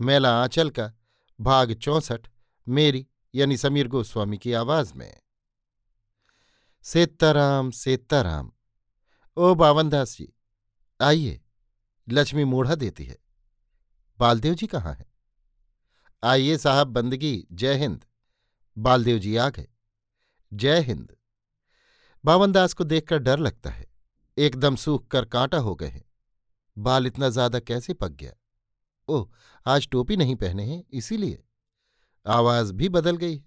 मेला आंचल का भाग चौंसठ, मेरी यानी समीर गोस्वामी की आवाज़ में। सेताराम सेताराम, ओ बावनदास जी, आइए, लक्ष्मी मूढ़ा देती है। बालदेव जी कहाँ हैं? आइए साहब बंदगी, जय हिंद। बालदेव जी आ गए जय हिंद। बावनदास को देखकर डर लगता है, एकदम सूख कर कांटा हो गए हैं। बाल इतना ज़्यादा कैसे पक गया? ओह, आज टोपी नहीं पहने हैं, इसीलिए। आवाज़ भी बदल गई।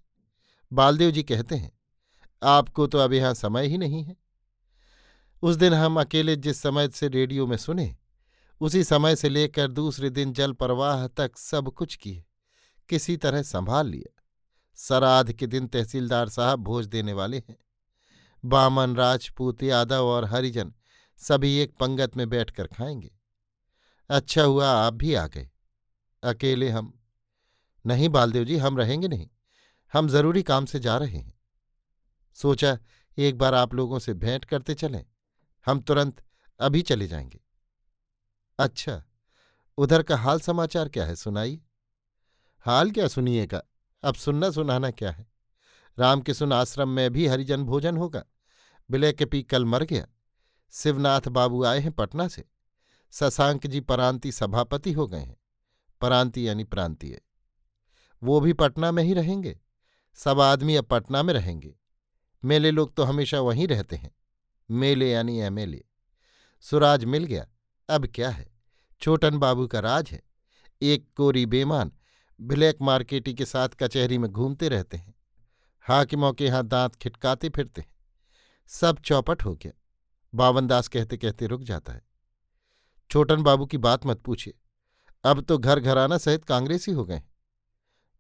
बालदेव जी कहते हैं, आपको तो अब यहाँ समय ही नहीं है। उस दिन हम अकेले जिस समय से रेडियो में सुने, उसी समय से लेकर दूसरे दिन जल प्रवाह तक सब कुछ किए, किसी तरह संभाल लिया। सराध के दिन तहसीलदार साहब भोज देने वाले हैं। बामन राजपूत यादव और हरिजन सभी एक पंगत में बैठकर खाएँगे। अच्छा हुआ, आप भी आ गए। अकेले हम, नहीं बालदेव जी, हम रहेंगे नहीं। हम ज़रूरी काम से जा रहे हैं। सोचा, एक बार आप लोगों से भेंट करते चलें, हम तुरंत अभी चले जाएँगे। अच्छा उधर का हाल समाचार क्या है, सुनाइए। हाल क्या सुनिएगा अब सुनना सुनाना क्या है? राम के सुन आश्रम में भी हरिजन भोजन होगा। विलय के पी कल मर गया। शिवनाथ बाबू आए हैं पटना से। शशांक जी परांति सभापति हो गए हैं। परांति यानी प्रांतीय। वो भी पटना में ही रहेंगे। सब आदमी अब पटना में रहेंगे। मेले लोग तो हमेशा वहीं रहते हैं। मेले यानी एमएलए सुराज मिल गया। अब क्या है? छोटन बाबू का राज है। एक कोरी बेमान ब्लैक मार्केटी के साथ कचहरी में घूमते रहते हैं। हाकिमों के यहाँ दांत खिटकाते फिरते हैं। सब चौपट हो गया। बावनदास कहते कहते रुक जाता है। छोटन बाबू की बात मत पूछिए। अब तो घर घराना सहित कांग्रेसी हो गए।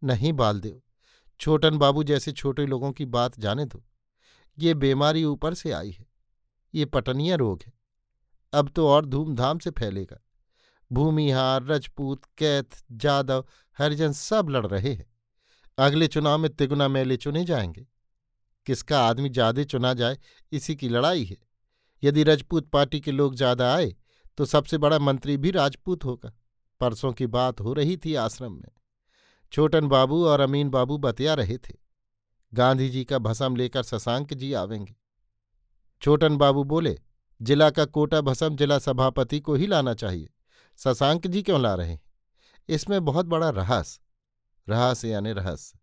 नहीं बालदेव छोटन बाबू जैसे छोटे लोगों की बात जाने दो। ये बीमारी ऊपर से आई है। ये पटनिया रोग है। अब तो और धूमधाम से फैलेगा। भूमिहार रजपूत, कैथ जादव हरिजन सब लड़ रहे हैं। अगले चुनाव में तिगुना मेले चुने जाएँगे। किसका आदमी ज़्यादा चुना जाए, इसी की लड़ाई है। यदि रजपूत पार्टी के लोग ज़्यादा आए तो सबसे बड़ा मंत्री भी राजपूत होगा। परसों की बात हो रही थी आश्रम में। छोटन बाबू और अमीन बाबू बतिया रहे थे। गांधी जी का भसम लेकर शशांक जी आवेंगे। छोटन बाबू बोले, जिला का कोटा भसम जिला सभापति को ही लाना चाहिए। शशांक जी क्यों ला रहे हैं? इसमें बहुत बड़ा रहस्य। रहस्य यानी रहस्य।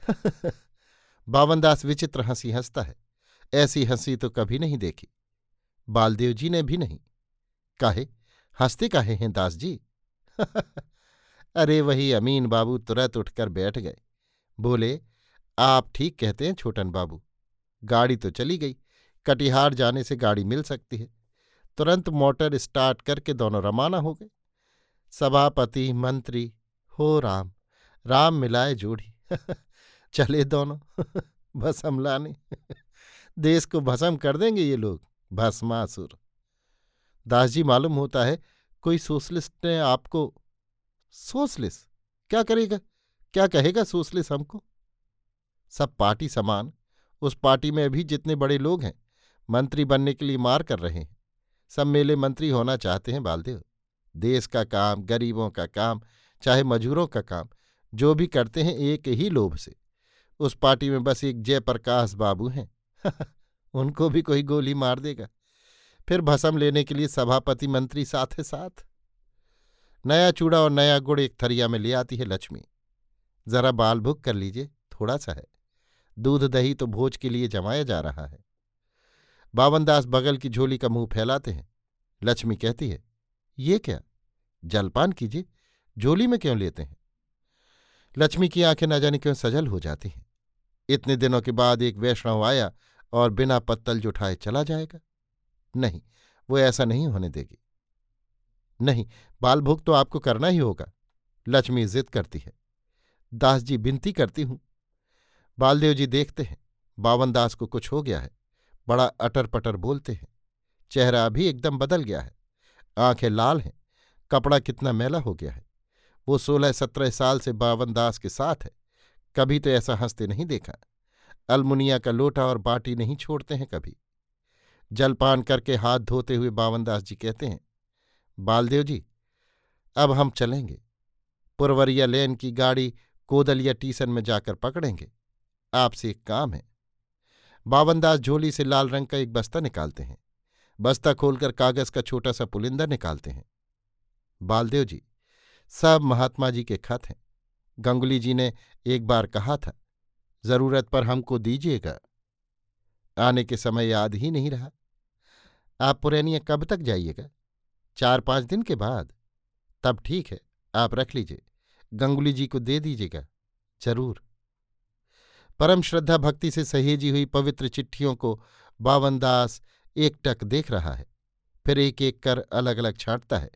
बावनदास विचित्र हँसी हंसता है। ऐसी हँसी तो कभी नहीं देखी। बालदेव जी ने भी नहीं। काहे? हँसते काहे हैं दास जी अरे वही अमीन बाबू तुरंत उठकर बैठ गए। बोले, आप ठीक कहते हैं छोटन बाबू। गाड़ी तो चली गई। कटिहार जाने से गाड़ी मिल सकती है। तुरंत मोटर स्टार्ट करके दोनों रवाना हो गए। सभापति, मंत्री, हो राम। राम मिलाए जोड़ी। चले दोनों। भसम लाने। देश को भसम कर देंगे ये लोग। भस्मासुर। दास जी मालूम होता है, कोई सोशलिस्ट ने आपको सोशलिस्ट? क्या करेगा? क्या कहेगा सोशलिस्ट हमको? सब पार्टी समान, उस पार्टी में भी जितने बड़े लोग हैं, मंत्री बनने के लिए मार कर रहे हैं। सब मेले मंत्री होना चाहते हैं, बालदेव। देश का काम, गरीबों का काम, चाहे मजूरों का काम, जो भी करते हैं एक ही लोभ से। उस पार्टी में बस एक जयप्रकाश बाबू हैं। उनको भी कोई गोली मार देगा। फिर भसम लेने के लिए सभापति मंत्री साथ है साथ। नया चूड़ा और नया गुड़ एक थरिया में ले आती है लक्ष्मी। जरा बाल भुक कर लीजिए, थोड़ा सा है। दूध दही तो भोज के लिए जमाया जा रहा है। बावनदास बगल की झोली का मुँह फैलाते हैं। लक्ष्मी कहती है, ये क्या? जलपान कीजिए, झोली में क्यों लेते हैं? लक्ष्मी की आँखें न जाने क्यों सजल हो जाती हैं। इतने दिनों के बाद एक वैष्णव आया और बिना पत्तल जुठाए चला जाएगा। नहीं, वो ऐसा नहीं होने देगी। नहीं बाल भोग तो आपको करना ही होगा, लक्ष्मी जिद करती है। दास जी विनती करती हूँ। बालदेव जी देखते हैं, बावन दास को कुछ हो गया है, बड़ा अटर पटर बोलते हैं। चेहरा अभी एकदम बदल गया है, आँखें लाल हैं, कपड़ा कितना मैला हो गया है। वो सोलह सत्रह साल से बावन दास के साथ है, कभी तो ऐसा हँसते नहीं देखा। अलमुनिया का लोटा और बाटी नहीं छोड़ते हैं कभी। जलपान करके हाथ धोते हुए बावनदास जी कहते हैं, बालदेव जी, अब हम चलेंगे। पुरवरिया लेन की गाड़ी कोदलिया टीसन में जाकर पकड़ेंगे। आपसे एक काम है। बावनदास झोली से लाल रंग का एक बस्ता निकालते हैं। बस्ता खोलकर कागज़ का छोटा सा पुलिंदर निकालते हैं। बालदेव जी, सब महात्मा जी के खत हैं। गंगुली जी ने एक बार कहा था, ज़रूरत पर हमको दीजिएगा। आने के समय याद ही नहीं रहा। आप पुरैनिया कब तक जाइएगा? चार पाँच दिन के बाद। तब ठीक है, आप रख लीजिए। गंगुली जी को दे दीजिएगा, ज़रूर। परम श्रद्धा भक्ति से सहेजी हुई पवित्र चिट्ठियों को बावनदास एकटक देख रहा है, फिर एक एक कर अलग अलग छांटता है।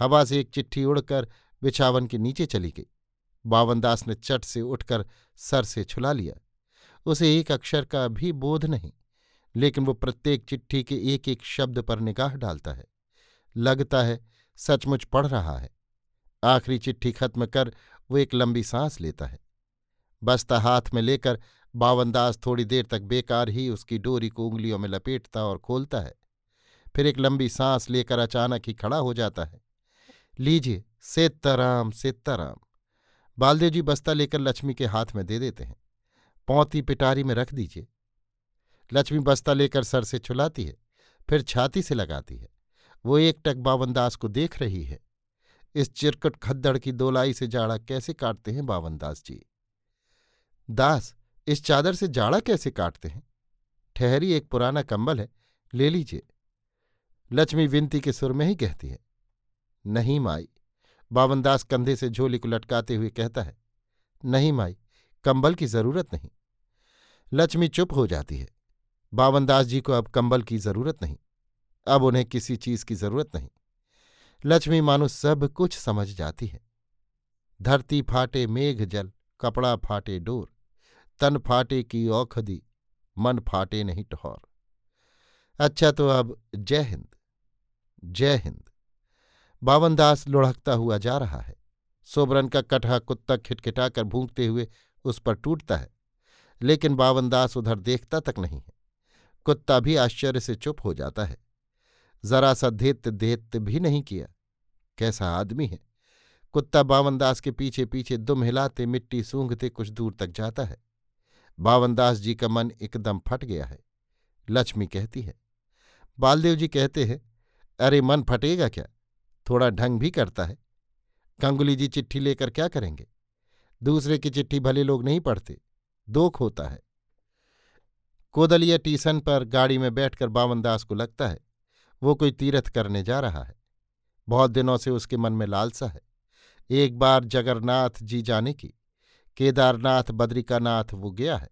हवा से एक चिट्ठी उड़कर बिछावन के नीचे चली गई। बावनदास ने चट से उठकर सर से छुला लिया। उसे एक अक्षर का भी बोध नहीं। लेकिन वो प्रत्येक चिट्ठी के एक एक शब्द पर निगाह डालता है। लगता है, सचमुच पढ़ रहा है। आखिरी चिट्ठी खत्म कर वो एक लंबी सांस लेता है। बस्ता हाथ में लेकर बावनदास थोड़ी देर तक बेकार ही उसकी डोरी को उंगलियों में लपेटता और खोलता है। फिर एक लंबी सांस लेकर अचानक ही खड़ा हो जाता है। लीजिए, सेत्ताराम सेत्ताराम। बालदेव जी बस्ता लेकर लक्ष्मी के हाथ में दे देते हैं। पौती पिटारी में रख दीजिए। लक्ष्मी बस्ता लेकर सर से छुलाती है, फिर छाती से लगाती है। वो एक टक बावनदास को देख रही है। इस चिरकट खद्दड़ की दोलाई से जाड़ा कैसे काटते हैं बावनदास जी? दास, इस चादर से जाड़ा कैसे काटते हैं? ठहरी एक पुराना कंबल है, ले लीजिए। लक्ष्मी विनती के सुर में ही कहती है। नहीं माई बावनदास कंधे से झोली को लटकाते हुए कहता है। नहीं माई, कंबल की ज़रूरत नहीं। लक्ष्मी चुप हो जाती है। बावनदास जी को अब कंबल की ज़रूरत नहीं, अब उन्हें किसी चीज़ की ज़रूरत नहीं। लक्ष्मी मानो सब कुछ समझ जाती है। धरती फाटे मेघ जल, कपड़ा फाटे डोर, तन फाटे की औखदी, मन फाटे नहीं टहौर। अच्छा तो अब जय हिंद जय हिंद। बावनदास लुढ़कता हुआ जा रहा है। सोबरन का कटहा कुत्ता खिटखिटाकर भूंकते हुए उस पर टूटता है, लेकिन बावनदास उधर देखता तक नहीं है। कुत्ता भी आश्चर्य से चुप हो जाता है। जरा सा धित देत भी नहीं किया। कैसा आदमी है? कुत्ता बावनदास के पीछे पीछे दुम हिलाते मिट्टी सूंघते कुछ दूर तक जाता है। बावनदास जी का मन एकदम फट गया है। लक्ष्मी कहती है, बालदेव जी कहते हैं, अरे, मन फटेगा क्या? थोड़ा ढंग भी करता है। गंगुली जी चिट्ठी लेकर क्या करेंगे? दूसरे की चिट्ठी भले लोग नहीं पढ़ते, दोख होता है। कोदलिया टीसन पर गाड़ी में बैठकर बावनदास को लगता है, वो कोई तीर्थ करने जा रहा है। बहुत दिनों से उसके मन में लालसा है। एक बार जगरनाथ जी जाने की, केदारनाथ बद्रिकानाथ वो गया है।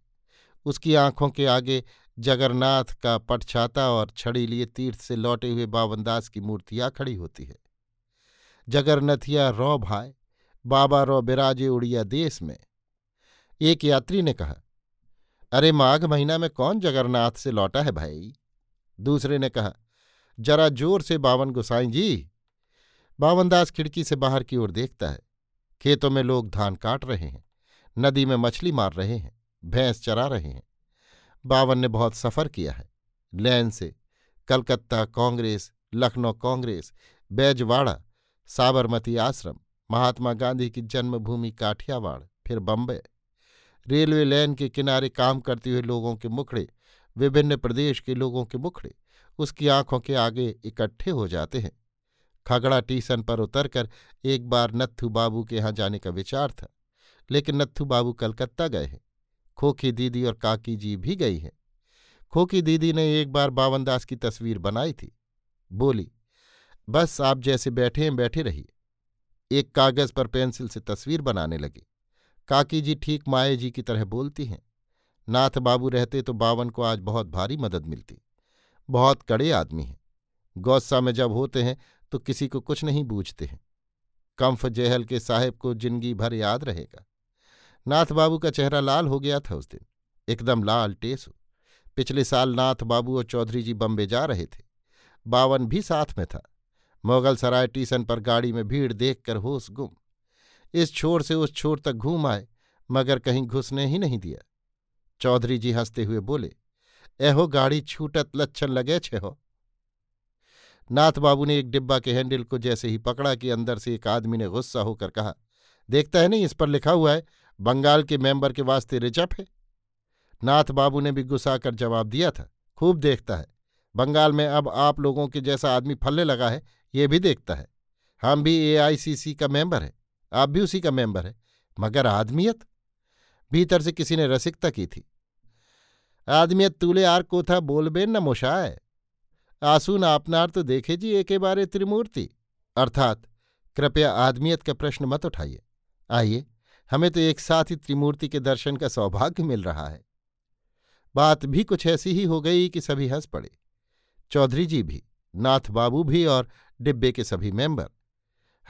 उसकी आँखों के आगे जगरनाथ का पटछाता और छड़ी लिए तीर्थ से लौटे हुए बावनदास की मूर्तियाँ खड़ी होती है। जगरनथिया रौ भाई बाबा रौ बिराजे उड़िया देश में। एक यात्री ने कहा अरे माघ महीना में कौन जगन्नाथ से लौटा है भाई? दूसरे ने कहा, जरा ज़ोर से बावन गुसाई जी। बावनदास खिड़की से बाहर की ओर देखता है। खेतों में लोग धान काट रहे हैं, नदी में मछली मार रहे हैं, भैंस चरा रहे हैं। बावन ने बहुत सफ़र किया है, लैन से, कलकत्ता कांग्रेस, लखनऊ कांग्रेस, बैजवाड़ा, साबरमती आश्रम, महात्मा गांधी की जन्मभूमि काठियावाड़, फिर बम्बई। रेलवे लाइन के किनारे काम करते हुए लोगों के मुखड़े, विभिन्न प्रदेश के लोगों के मुखड़े उसकी आँखों के आगे इकट्ठे हो जाते हैं। खगड़ा टीसन पर उतरकर एक बार नत्थू बाबू के यहाँ जाने का विचार था, लेकिन नत्थू बाबू कलकत्ता गए हैं। खोखी दीदी और काकी जी भी गई हैं। खोखी दीदी ने एक बार बावनदास की तस्वीर बनाई थी। बोली, बस आप जैसे बैठे हैं, बैठे रहिए। एक कागज़ पर पेंसिल से तस्वीर बनाने लगी। काकी जी ठीक माए जी की तरह बोलती हैं। नाथ बाबू रहते तो बावन को आज बहुत भारी मदद मिलती। बहुत कड़े आदमी हैं। गौस्सा में जब होते हैं तो किसी को कुछ नहीं बूझते हैं। कम्फ जहल के साहेब को ज़िंदगी भर याद रहेगा। नाथ बाबू का चेहरा लाल हो गया था उस दिन। एकदम लाल टेसु। पिछले साल नाथ बाबू और चौधरी जी बम्बे जा रहे थे। बावन भी साथ में था। मोगल सराय टीसन पर गाड़ी में भीड़ देखकर होश गुम। इस छोर से उस छोर तक घूम आए, मगर कहीं घुसने ही नहीं दिया। चौधरी जी हँसते हुए बोले, एहो गाड़ी छूटत लच्छन लगे छे हो? नाथ बाबू ने एक डिब्बा के हैंडल को जैसे ही पकड़ा कि अंदर से एक आदमी ने गुस्सा होकर कहा, देखता है नहीं इस पर लिखा हुआ है, बंगाल के मेंबर के वास्ते रिचप है? नाथ बाबू ने भी गुस्सा कर जवाब दिया था, खूब देखता है। बंगाल में अब आप लोगों के जैसा आदमी फलने लगा है, ये भी देखता है। हम भी एआईसीसी का मेंबर है। आप भी उसी का मेंबर है। मगर आदमियत? भीतर से किसी ने रसिकता की थी। आदमियत तूले आर को था बोलबेन न मोशाए। आसून आपनार तो देखे जी एके बारे त्रिमूर्ति। अर्थात, कृपया आदमियत का प्रश्न मत उठाइए। आइए, हमें तो एक साथ ही त्रिमूर्ति के दर्शन का सौभाग्य मिल रहा है। बात भी कुछ ऐसी ही हो गई कि सभी हंस पड़े। चौधरी जी भी, नाथ बाबू भी और डिब्बे के सभी मेंबर।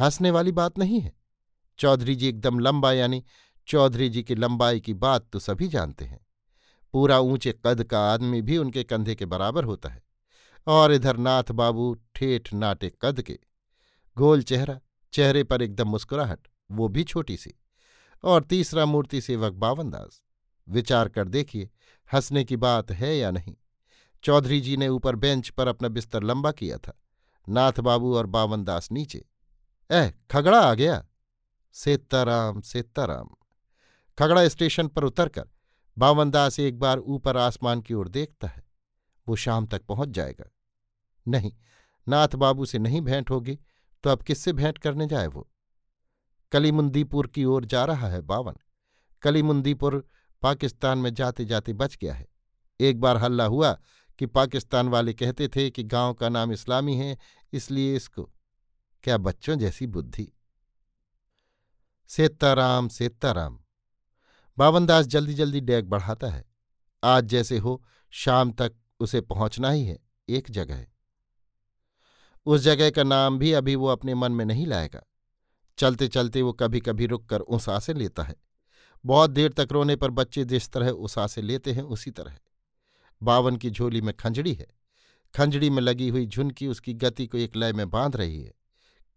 हंसने वाली बात नहीं है। चौधरी जी एकदम लंबा, यानी चौधरी जी की लंबाई की बात तो सभी जानते हैं। पूरा ऊँचे कद का आदमी भी उनके कंधे के बराबर होता है और इधर नाथ बाबू ठेठ नाटे कद के। गोल चेहरा, चेहरे पर एकदम मुस्कुराहट, वो भी छोटी सी और तीसरा मूर्ति सेवक बावनदास। विचार कर देखिए, हंसने की बात है या नहीं। चौधरी जी ने ऊपर बेंच पर अपना बिस्तर लंबा किया था। नाथ बाबू और बावनदास नीचे। ऐह खगड़ा आ गया? सेताराम सेताराम। खगड़ा स्टेशन पर उतरकर बावनदास एक बार ऊपर आसमान की ओर देखता है। वो शाम तक पहुँच जाएगा। नहीं, नाथ बाबू से नहीं भेंट होगी तो अब किससे भेंट करने जाए वो? कलीमुंदीपुर की ओर जा रहा है बावन। कलीमुंदीपुर पाकिस्तान में जाते जाते बच गया है। एक बार हल्ला हुआ कि पाकिस्तान वाले कहते थे कि गाँव का नाम इस्लामी है, इसलिए इसको। क्या बच्चों जैसी बुद्धि? सेताराम सेताराम बावनदास जल्दी जल्दी डैग बढ़ाता है। आज जैसे हो, शाम तक उसे पहुँचना ही है, एक जगह उस जगह का नाम भी अभी वो अपने मन में नहीं लाएगा। चलते चलते वो कभी कभी रुक कर उसासे लेता है। बहुत देर तक रोने पर बच्चे जिस तरह उसासे लेते हैं, उसी तरह बावन की झोली में खंजड़ी है। खंजड़ी में लगी हुई झुनकी उसकी गति को एक लय में बाँध रही है।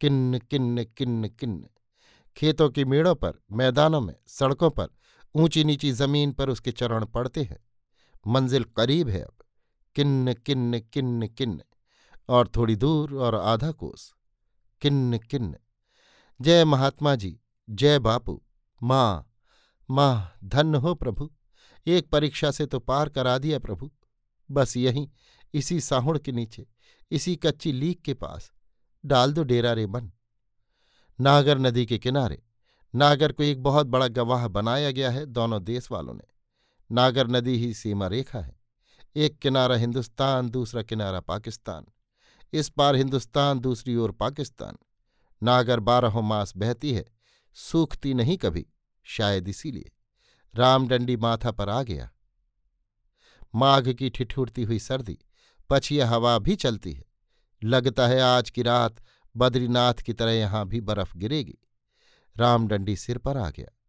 किन्न किन्न किन्न किन्न। खेतों की मेड़ों पर, मैदानों में, सड़कों पर ऊँची नीची ज़मीन पर उसके चरण पड़ते हैं। मंजिल करीब है अब। किन्न किन्न किन्न किन्न। और थोड़ी दूर और आधा कोस। किन्न किन्न। जय महात्मा जी, जय बापू। माँ माँ धन्य हो प्रभु। एक परीक्षा से तो पार करा दिया प्रभु। बस यहीं, इसी साहुड़ के नीचे, इसी कच्ची लीक के पास। डाल दो डेरा रे मन। नागर नदी के किनारे। नागर को एक बहुत बड़ा गवाह बनाया गया है दोनों देश वालों ने। नागर नदी ही सीमा रेखा है। एक किनारा हिंदुस्तान, दूसरा किनारा पाकिस्तान। इस पार हिंदुस्तान, दूसरी ओर पाकिस्तान। नागर बारहों मास बहती है, सूखती नहीं कभी, शायद इसीलिए। रामडंडी माथा पर आ गया। माघ की ठिठुरती हुई सर्दी, पछिया हवा भी चलती है। लगता है आज की रात बद्रीनाथ की तरह यहाँ भी बर्फ़ गिरेगी। रामडंडी सिर पर आ गया।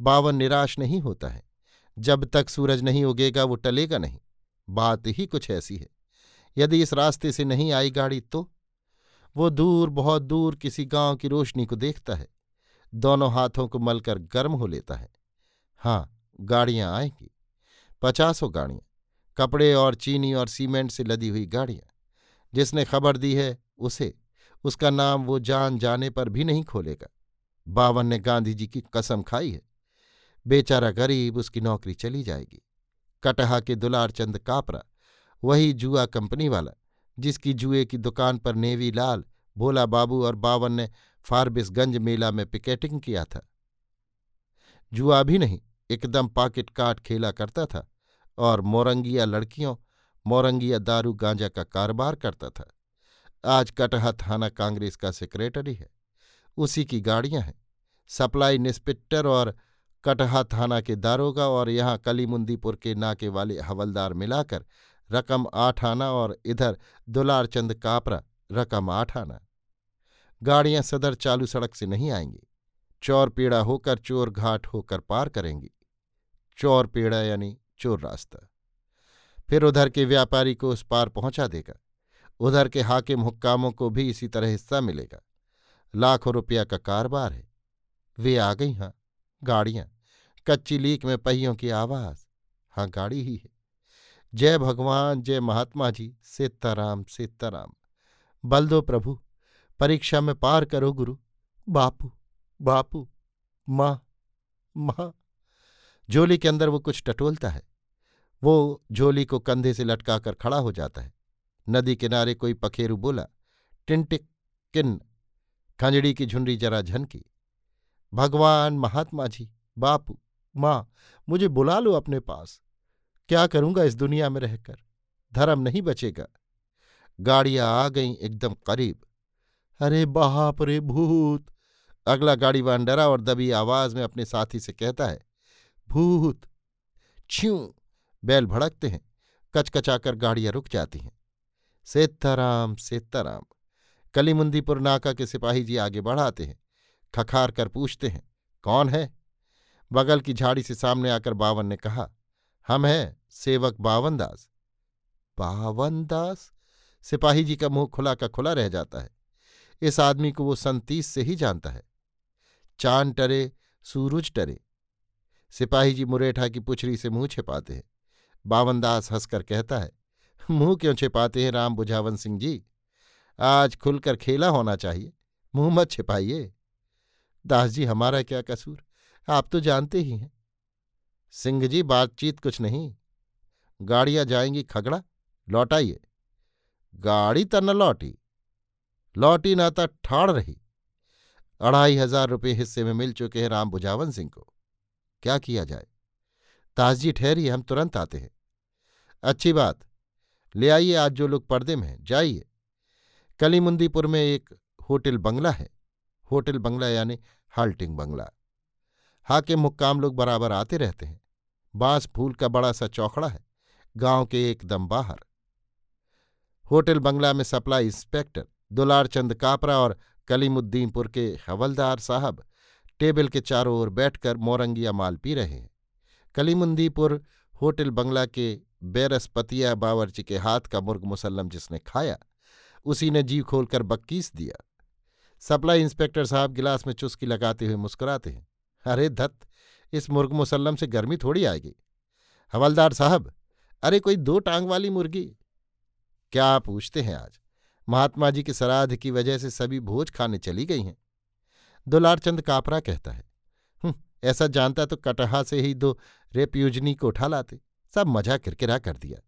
बावन निराश नहीं होता है। जब तक सूरज नहीं उगेगा वो टलेगा नहीं। बात ही कुछ ऐसी है। यदि इस रास्ते से नहीं आई गाड़ी तो? वो दूर, बहुत दूर किसी गाँव की रोशनी को देखता है। दोनों हाथों को मलकर गर्म हो लेता है। हाँ गाड़ियाँ आएँगी। पचासों गाड़ियाँ। कपड़े और चीनी और सीमेंट से लदी हुई गाड़ियाँ। जिसने खबर दी है, उसे उसका नाम वो जान जाने पर भी नहीं खोलेगा। बावन ने गांधी जी की कसम खाई है। बेचारा गरीब उसकी नौकरी चली जाएगी। कटहा के दुलार चंद कापरा, वही जुआ कंपनी वाला, जिसकी जुए की दुकान पर नेवी लाल, भोला बाबू और बावन ने फारबिसगंज मेला में पिकेटिंग किया था। जुआ भी नहीं, एकदम पाकिट काट खेला करता था और मोरंगिया लड़कियों, मोरंगिया दारू गांजा का कारोबार करता था। आज कटहा थाना कांग्रेस का सेक्रेटरी है। उसी की गाड़ियाँ हैं। सप्लाई इंस्पेक्टर और कटहा थाना के दारोगा और यहाँ कलीमुंदीपुर के नाके वाले हवलदार मिलाकर रकम आठ आना और इधर दुलारचंद कापरा रकम आठ आना। गाड़ियाँ सदर चालू सड़क से नहीं आएँगी। चौर पीड़ा होकर चोर घाट होकर पार करेंगी। चौर पीड़ा यानी चोर रास्ता। फिर उधर के व्यापारी को उस पार पहुँचा देगा। उधर के हाकिम हुक्कामों को भी इसी तरह हिस्सा मिलेगा। लाखों रुपया का कारोबार है। वे आ गई हाँ गाड़ियाँ। कच्ची लीक में पहियों की आवाज़। हाँ गाड़ी ही है। जय भगवान, जय महात्मा जी। सीताराम सीताराम। बल दो प्रभु। परीक्षा में पार करो गुरु। बापू बापू, माँ माँ। झोली के अंदर वो कुछ टटोलता है। वो झोली को कंधे से लटकाकर खड़ा हो जाता है। नदी किनारे कोई पखेरु बोला टिंटिक किन खंजड़ी की झुंडी जरा झनकी भगवान महात्मा जी, बापू, माँ, मुझे बुला लो अपने पास। क्या करूँगा इस दुनिया में रहकर? धर्म नहीं बचेगा। गाड़ियाँ आ गईं एकदम करीब। अरे बाप रे भूत! अगला गाड़ीवान डरा और दबी आवाज़ में अपने साथी से कहता है, भूत छ्यू बैल भड़कते हैं, कचकचाकर गाड़ियाँ रुक जाती हैं। सेताराम सेताराम कलीमुंदीपुर नाका के सिपाही जी आगे बढ़ाते हैं, खखार कर पूछते हैं, कौन है? बगल की झाड़ी से सामने आकर बावन ने कहा, हम हैं सेवक बावन दास। बावन दास? सिपाही जी का मुँह खुला का खुला रह जाता है। इस आदमी को वो संतीस से ही जानता है। चाँद टरे, सूरज टरे। सिपाही जी मुरेठा की पुछरी से मुँह छिपाते हैं। बावनदास हंसकर कहता है मुँह क्यों छिपाते हैं राम बुझावन सिंह जी? आज खुलकर खेला होना चाहिए। मुँह मत छिपाइए। दास जी, हमारा क्या कसूर? आप तो जानते ही हैं। सिंह जी, बातचीत कुछ नहीं। गाड़ियाँ जाएँगी खगड़ा। लौटाइए। गाड़ी त न लौटी। लौटी ना तो ठाड़ रही। अढ़ाई हज़ार रुपये हिस्से में मिल चुके हैं राम बुझावन सिंह को। क्या किया जाए? ताजजी ठहरिए, हम तुरंत आते हैं। अच्छी बात। ले आइए, आज जो लोग पर्दे में हैं, जाइए। कलीमुंदीपुर में एक होटल बंगला है। होटल बंगला यानी हाल्टिंग बंगला। हाके मुक्काम लोग बराबर आते रहते हैं। बाँस फूल का बड़ा सा चौकड़ा है, गाँव के एकदम बाहर। होटल बंगला में सप्लाई इंस्पेक्टर दुलारचंद कापरा और कलीमुद्दीनपुर के हवलदार साहब टेबल के चारों ओर बैठकर मोरंगिया माल पी रहे हैं। कलीमुंदीपुर होटल बंगला के बेरसपतिया बावरची के हाथ का मुर्ग मुसल्लम जिसने खाया, उसी ने जी खोलकर बक्कीस दिया। सप्लाई इंस्पेक्टर साहब गिलास में चुस्की लगाते हुए मुस्कुराते हैं। अरे धत इस मुर्ग मुसल्लम से गर्मी थोड़ी आएगी। हवलदार साहब, अरे कोई दो टांग वाली मुर्गी। क्या पूछते हैं आज? महात्मा जी के श्राद्ध की वजह से सभी भोज खाने चली गई हैं। दुलारचंद कापरा कहता है ऐसा जानता तो कटहा से ही दो रेपयूजनी को उठा लाते। सब मज़ा किरकिरा कर दिया।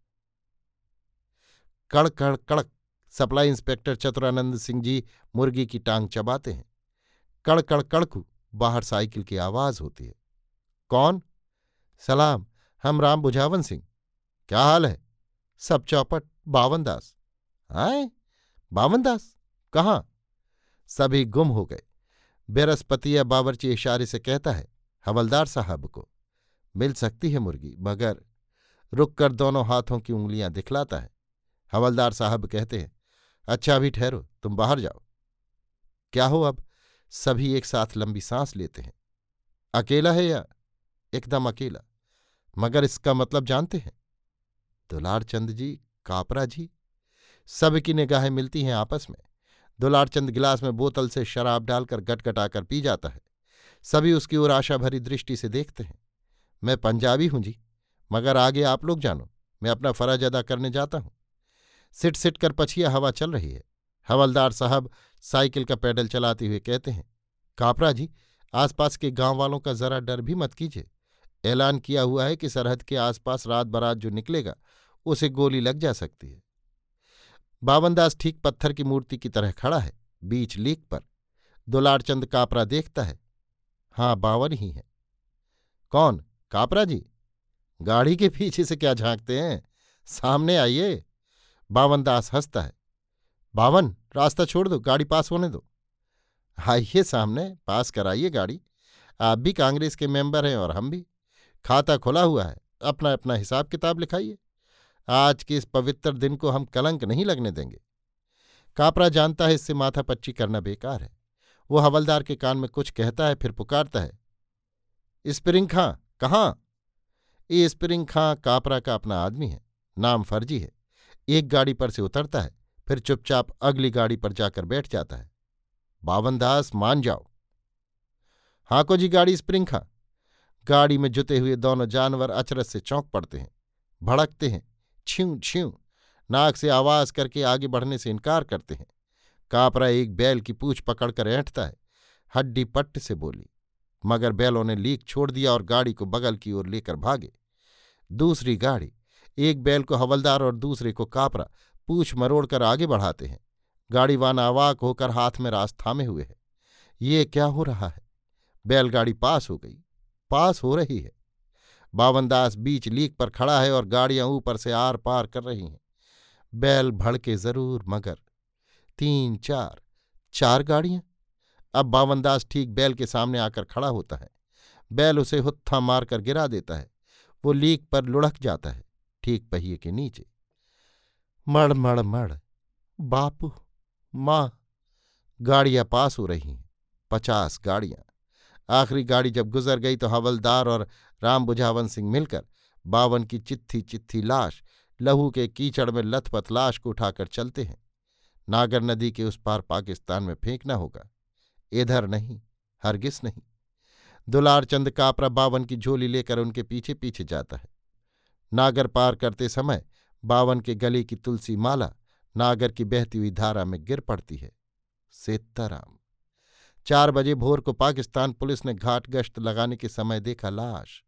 कड़ कड़ कड़क सप्लाई इंस्पेक्टर चतुरानंद सिंह जी मुर्गी की टांग चबाते हैं। कड़ कड़ कड़कू बाहर साइकिल की आवाज़ होती है। कौन? सलाम, हम राम बुझावन सिंह। क्या हाल है? सब चौपट, बावनदास। आए? बावन दास कहाँ? सभी गुम हो गए। बेरसपतिया बावरची इशारे से कहता है, हवलदार साहब को, मिल सकती है मुर्गी, मगर रुक कर दोनों हाथों की उंगलियाँ दिखलाता है। हवलदार साहब कहते हैं अच्छा अभी ठहरो, तुम बाहर जाओ। क्या हो अब? सभी एक साथ लंबी सांस लेते हैं। अकेला है या एकदम अकेला? मगर इसका मतलब जानते हैं? दुलारचंद जी, कापरा जी, सबकी निगाहें मिलती हैं आपस में। दुलारचंद गिलास में बोतल से शराब डालकर गटगटाकर पी जाता है। सभी उसकी ओर आशा भरी दृष्टि से देखते हैं। मैं पंजाबी हूँ जी। मगर आगे आप लोग जानो, मैं अपना फ़र्ज़ अदा करने जाता हूँ। सिट सिट कर पछिया हवा चल रही है। हवलदार साहब साइकिल का पैडल चलाते हुए कहते हैं, कापरा जी, आसपास के गाँव वालों का जरा डर भी मत कीजिए। ऐलान किया हुआ है कि सरहद के आसपास रात बरात जो निकलेगा, उसे गोली लग जा सकती है। बावनदास ठीक पत्थर की मूर्ति की तरह खड़ा है, बीच लीक पर। दुलारचंद कापरा देखता है हाँ बावन ही है। कौन? कापरा जी? गाड़ी के पीछे से क्या झांकते हैं? सामने आइए। बावन दास हंसता है। बावन, रास्ता छोड़ दो, गाड़ी पास होने दो। आइए सामने, पास कराइए गाड़ी। आप भी कांग्रेस के मेंबर हैं और हम भी। खाता खुला हुआ है। अपना अपना हिसाब किताब लिखाइए। आज के इस पवित्र दिन को हम कलंक नहीं लगने देंगे। कापरा जानता है इससे माथा पच्ची करना बेकार है। वो हवलदार के कान में कुछ कहता है, फिर पुकारता है। स्प्रिंग खां, कहाँ? ये स्प्रिंग खां कापरा का अपना आदमी है, नाम फर्जी है। एक गाड़ी पर से उतरता है, फिर चुपचाप अगली गाड़ी पर जाकर बैठ जाता है। बावनदास मान जाओ। हाको जी, गाड़ी स्प्रिंग खां। गाड़ी में जुते हुए दोनों जानवर अचरज से चौंक पड़ते हैं, भड़कते हैं छ्यू छ्यू नाक से आवाज़ करके आगे बढ़ने से इनकार करते हैं। कापरा एक बैल की पूछ पकड़कर ऐंठता है, हड्डी पट्ट से बोली। मगर बैलों ने लीक छोड़ दिया और गाड़ी को बगल की ओर लेकर भागे। दूसरी गाड़ी, एक बैल को हवलदार और दूसरे को कापरा, पूछ मरोड़कर आगे बढ़ाते हैं। गाड़ीवान आवाक होकर हाथ में रास थामे हुए है। ये क्या हो रहा है? बैलगाड़ी पास हो गई, पास हो रही है। बावनदास बीच लीक पर खड़ा है और गाड़ियाँ ऊपर से आर पार कर रही हैं। बैल भड़के ज़रूर मगर। तीन, चार चार गाड़ियाँ? अब बावनदास ठीक बैल के सामने आकर खड़ा होता है। बैल उसे हुत्था मारकर गिरा देता है। वो लीक पर लुढ़क जाता है, ठीक पहिए के नीचे। मड़ मड़ मड़, बापू, माँ, गाड़ियाँ पास हो रही हैं, पचास गाड़ियाँ। आखिरी गाड़ी जब गुजर गई तो हवलदार और राम बुझावन सिंह मिलकर बावन की चित्थी चित्थी लाश, लहू के कीचड़ में लथपथ लाश को उठाकर चलते हैं। नागर नदी के उस पार पाकिस्तान में फेंकना होगा। इधर नहीं, हरगिस नहीं। दुलार चंद कापरा बावन की झोली लेकर उनके पीछे पीछे जाता है। नागर पार करते समय बावन के गले की तुलसी माला नागर की बहती हुई धारा में गिर पड़ती है। सीताराम। चार बजे भोर को पाकिस्तान पुलिस ने घाट गश्त लगाने के समय देखा लाश।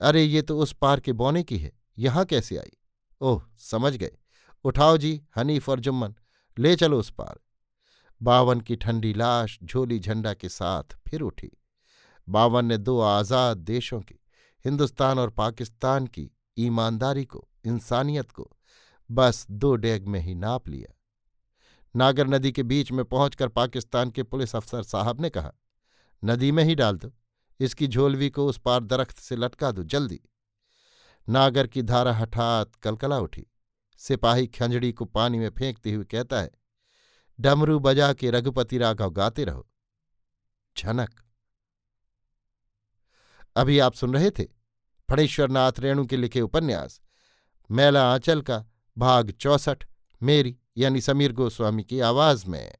अरे, ये तो उस पार के बौने की है। यहाँ कैसे आई? ओह, समझ गए। उठाओ जी, हनीफ और जुम्मन, ले चलो उस पार। बावन की ठंडी लाश झोली झंडा के साथ फिर उठी। बावन ने दो आज़ाद देशों की, हिंदुस्तान और पाकिस्तान की ईमानदारी को, इंसानियत को, बस दो डेग में ही नाप लिया। नागर नदी के बीच में पहुंचकर पाकिस्तान के पुलिस अफसर साहब ने कहा, नदी में ही डाल दो, इसकी झोलवी को उस पार दरख्त से लटका दो, जल्दी। नागर की धारा हठात कलकला उठी। सिपाही खंजड़ी को पानी में फेंकते हुए कहता है, डमरू बजा के रघुपति राघव गाते रहो। झनक अभी आप सुन रहे थे फणेश्वरनाथ रेणु के लिखे उपन्यास, मैला आंचल का भाग चौसठ, मेरी यानी समीर गोस्वामी की आवाज़ में।